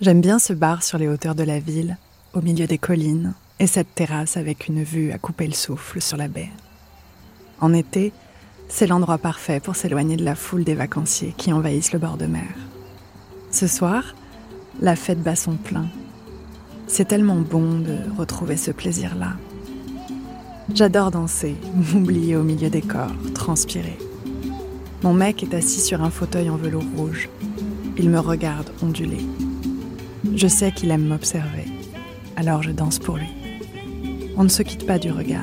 J'aime bien ce bar sur les hauteurs de la ville, au milieu des collines, et cette terrasse avec une vue à couper le souffle sur la baie. En été, c'est l'endroit parfait pour s'éloigner de la foule des vacanciers qui envahissent le bord de mer. Ce soir, la fête bat son plein. C'est tellement bon de retrouver ce plaisir-là. J'adore danser, m'oublier au milieu des corps, transpirer. Mon mec est assis sur un fauteuil en velours rouge. Il me regarde onduler. Je sais qu'il aime m'observer, alors je danse pour lui. On ne se quitte pas du regard.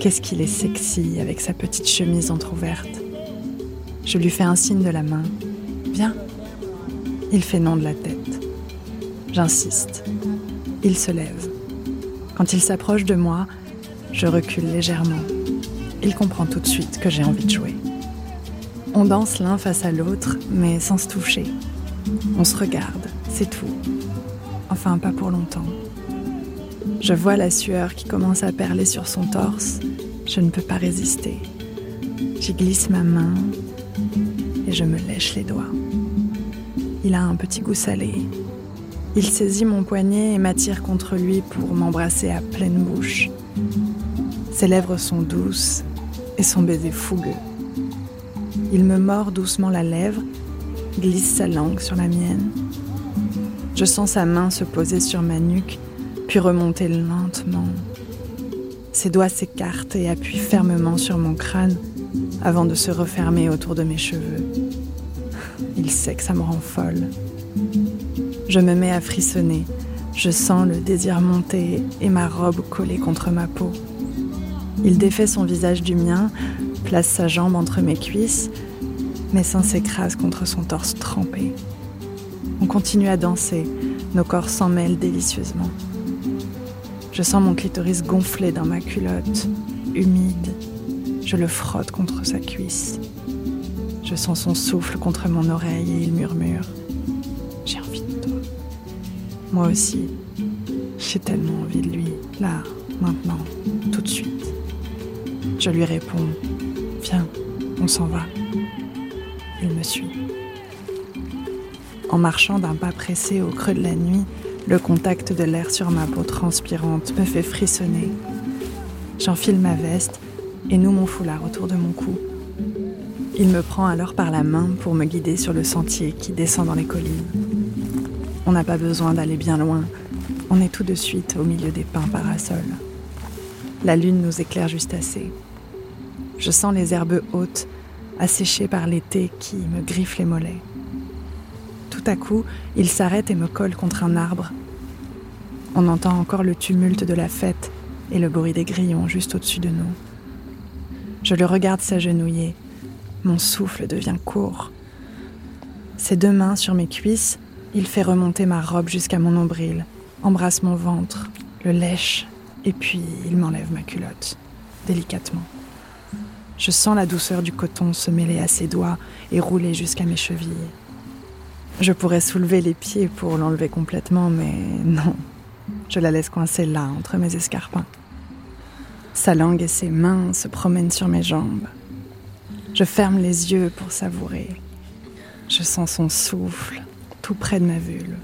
Qu'est-ce qu'il est sexy avec sa petite chemise entr'ouverte. Je lui fais un signe de la main. Viens. Il fait non de la tête. J'insiste. Il se lève. Quand il s'approche de moi, je recule légèrement. Il comprend tout de suite que j'ai envie de jouer. On danse l'un face à l'autre, mais sans se toucher. On se regarde, c'est tout. Enfin, pas pour longtemps. Je vois la sueur qui commence à perler sur son torse. Je ne peux pas résister. J'y glisse ma main et je me lèche les doigts. Il a un petit goût salé. Il saisit mon poignet et m'attire contre lui pour m'embrasser à pleine bouche. Ses lèvres sont douces et son baiser fougueux. Il me mord doucement la lèvre, glisse sa langue sur la mienne. Je sens sa main se poser sur ma nuque, puis remonter lentement. Ses doigts s'écartent et appuient fermement sur mon crâne avant de se refermer autour de mes cheveux. Il sait que ça me rend folle. Je me mets à frissonner. Je sens le désir monter et ma robe coller contre ma peau. Il défait son visage du mien, place sa jambe entre mes cuisses, mes seins s'écrasent contre son torse trempé. On continue à danser, nos corps s'en mêlent délicieusement. Je sens mon clitoris gonfler dans ma culotte, humide. Je le frotte contre sa cuisse. Je sens son souffle contre mon oreille et il murmure ⁇ J'ai envie de toi ⁇ Moi aussi, j'ai tellement envie de lui, là, maintenant, tout de suite. Je lui réponds Viens, on s'en va. Il me suit. En marchant d'un pas pressé au creux de la nuit, le contact de l'air sur ma peau transpirante me fait frissonner. J'enfile ma veste et noue mon foulard autour de mon cou. Il me prend alors par la main pour me guider sur le sentier qui descend dans les collines. On n'a pas besoin d'aller bien loin, on est tout de suite au milieu des pins parasols. La lune nous éclaire juste assez. Je sens les herbes hautes, asséchées par l'été qui me griffe les mollets. Tout à coup, il s'arrête et me colle contre un arbre. On entend encore le tumulte de la fête et le bruit des grillons juste au-dessus de nous. Je le regarde s'agenouiller. Mon souffle devient court. Ses deux mains sur mes cuisses, il fait remonter ma robe jusqu'à mon nombril, embrasse mon ventre, le lèche, et puis il m'enlève ma culotte, délicatement. Je sens la douceur du coton se mêler à ses doigts et rouler jusqu'à mes chevilles. Je pourrais soulever les pieds pour l'enlever complètement, mais non. Je la laisse coincée là, entre mes escarpins. Sa langue et ses mains se promènent sur mes jambes. Je ferme les yeux pour savourer. Je sens son souffle tout près de ma vulve.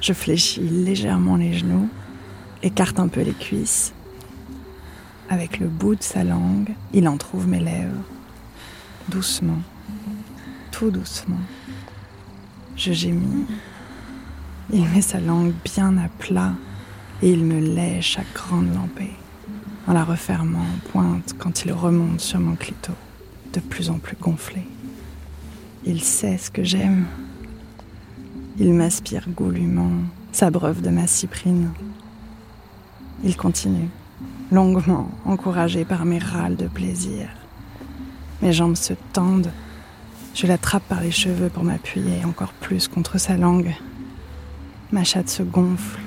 Je fléchis légèrement les genoux, écarte un peu les cuisses avec le bout de sa langue, il en trouve mes lèvres. Doucement, tout doucement. Je gémis. Il met sa langue bien à plat et il me lèche à grande lampée, en la refermant en pointe quand il remonte sur mon clito, de plus en plus gonflé. Il sait ce que j'aime. Il m'aspire goulûment, s'abreuve de ma cyprine. Il continue longuement encouragé par mes râles de plaisir. Mes jambes se tendent. Je l'attrape par les cheveux pour m'appuyer encore plus contre sa langue. Ma chatte se gonfle.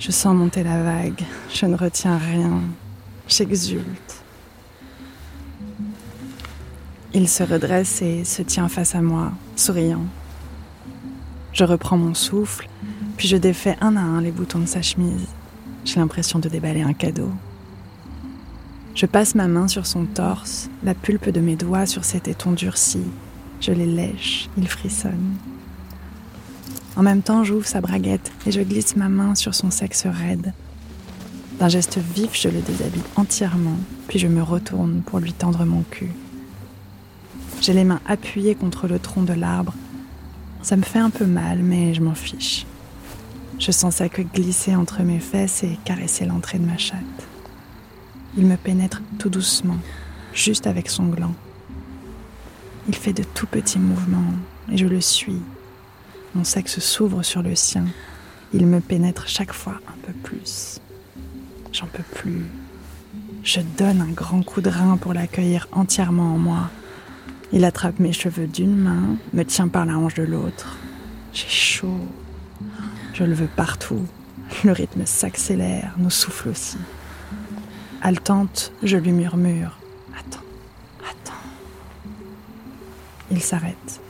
Je sens monter la vague. Je ne retiens rien. J'exulte. Il se redresse et se tient face à moi, souriant. Je reprends mon souffle, puis je défais un à un les boutons de sa chemise. J'ai l'impression de déballer un cadeau. Je passe ma main sur son torse, la pulpe de mes doigts sur ses tétons durcis. Je les lèche, ils frissonnent. En même temps, j'ouvre sa braguette et je glisse ma main sur son sexe raide. D'un geste vif, je le déshabille entièrement, puis je me retourne pour lui tendre mon cul. J'ai les mains appuyées contre le tronc de l'arbre. Ça me fait un peu mal, mais je m'en fiche. Je sens sa queue glisser entre mes fesses et caresser l'entrée de ma chatte. Il me pénètre tout doucement, juste avec son gland. Il fait de tout petits mouvements et je le suis. Mon sexe s'ouvre sur le sien. Il me pénètre chaque fois un peu plus. J'en peux plus. Je donne un grand coup de rein pour l'accueillir entièrement en moi. Il attrape mes cheveux d'une main, me tient par la hanche de l'autre. J'ai chaud. Je le veux partout. Le rythme s'accélère, nos souffles aussi. Haletante, je lui murmure Attends, attends. Il s'arrête.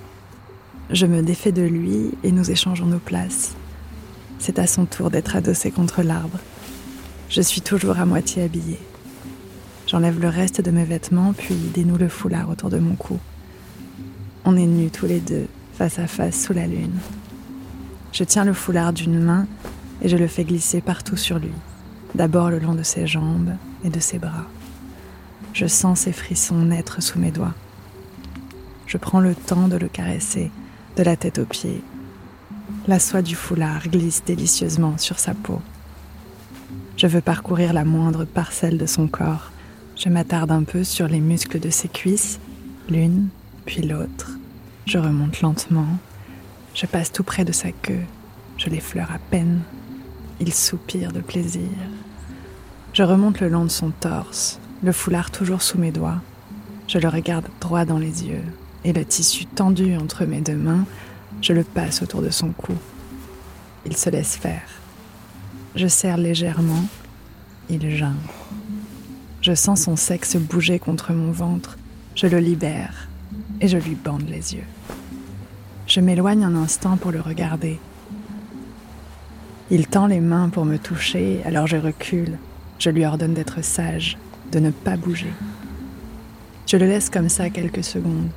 Je me défais de lui et nous échangeons nos places. C'est à son tour d'être adossé contre l'arbre. Je suis toujours à moitié habillée. J'enlève le reste de mes vêtements puis dénoue le foulard autour de mon cou. On est nus tous les deux, face à face sous la lune. Je tiens le foulard d'une main et je le fais glisser partout sur lui, d'abord le long de ses jambes et de ses bras. Je sens ses frissons naître sous mes doigts. Je prends le temps de le caresser, de la tête aux pieds. La soie du foulard glisse délicieusement sur sa peau. Je veux parcourir la moindre parcelle de son corps. Je m'attarde un peu sur les muscles de ses cuisses, l'une, puis l'autre. Je remonte lentement, je passe tout près de sa queue. Je l'effleure à peine. Il soupire de plaisir. Je remonte le long de son torse, le foulard toujours sous mes doigts. Je le regarde droit dans les yeux et le tissu tendu entre mes deux mains, je le passe autour de son cou. Il se laisse faire. Je serre légèrement. Il geint. Je sens son sexe bouger contre mon ventre. Je le libère et je lui bande les yeux. Je m'éloigne un instant pour le regarder. Il tend les mains pour me toucher, alors je recule. Je lui ordonne d'être sage, de ne pas bouger. Je le laisse comme ça quelques secondes.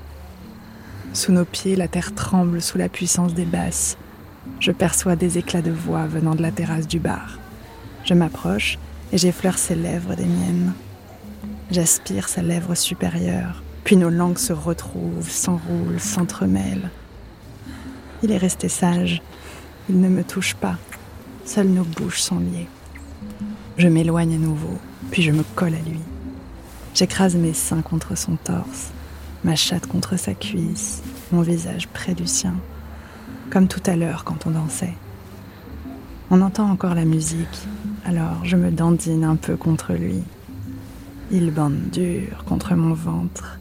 Sous nos pieds, la terre tremble sous la puissance des basses. Je perçois des éclats de voix venant de la terrasse du bar. Je m'approche et j'effleure ses lèvres des miennes. J'aspire sa lèvre supérieure, puis nos langues se retrouvent, s'enroulent, s'entremêlent. Il est resté sage. Il ne me touche pas. Seules nos bouches sont liées. Je m'éloigne à nouveau, puis je me colle à lui. J'écrase mes seins contre son torse, ma chatte contre sa cuisse, mon visage près du sien, comme tout à l'heure quand on dansait. On entend encore la musique, alors je me dandine un peu contre lui. Il bande dur contre mon ventre.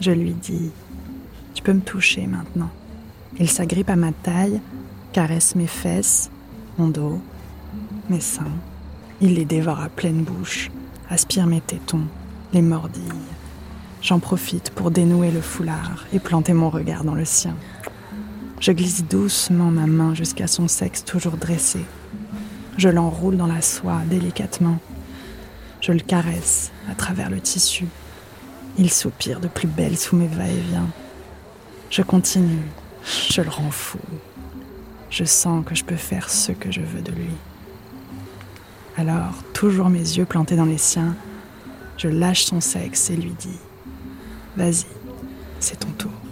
Je lui dis, tu peux me toucher maintenant. Il s'agrippe à ma taille, caresse mes fesses, mon dos, mes seins. Il les dévore à pleine bouche, aspire mes tétons, les mordille. J'en profite pour dénouer le foulard et planter mon regard dans le sien. Je glisse doucement ma main jusqu'à son sexe toujours dressé. Je l'enroule dans la soie délicatement. Je le caresse à travers le tissu. Il soupire de plus belle sous mes va-et-vient. Je continue, je le rends fou. Je sens que je peux faire ce que je veux de lui. Alors, toujours mes yeux plantés dans les siens, je lâche son sexe et lui dis ⁇ Vas-y, c'est ton tour ⁇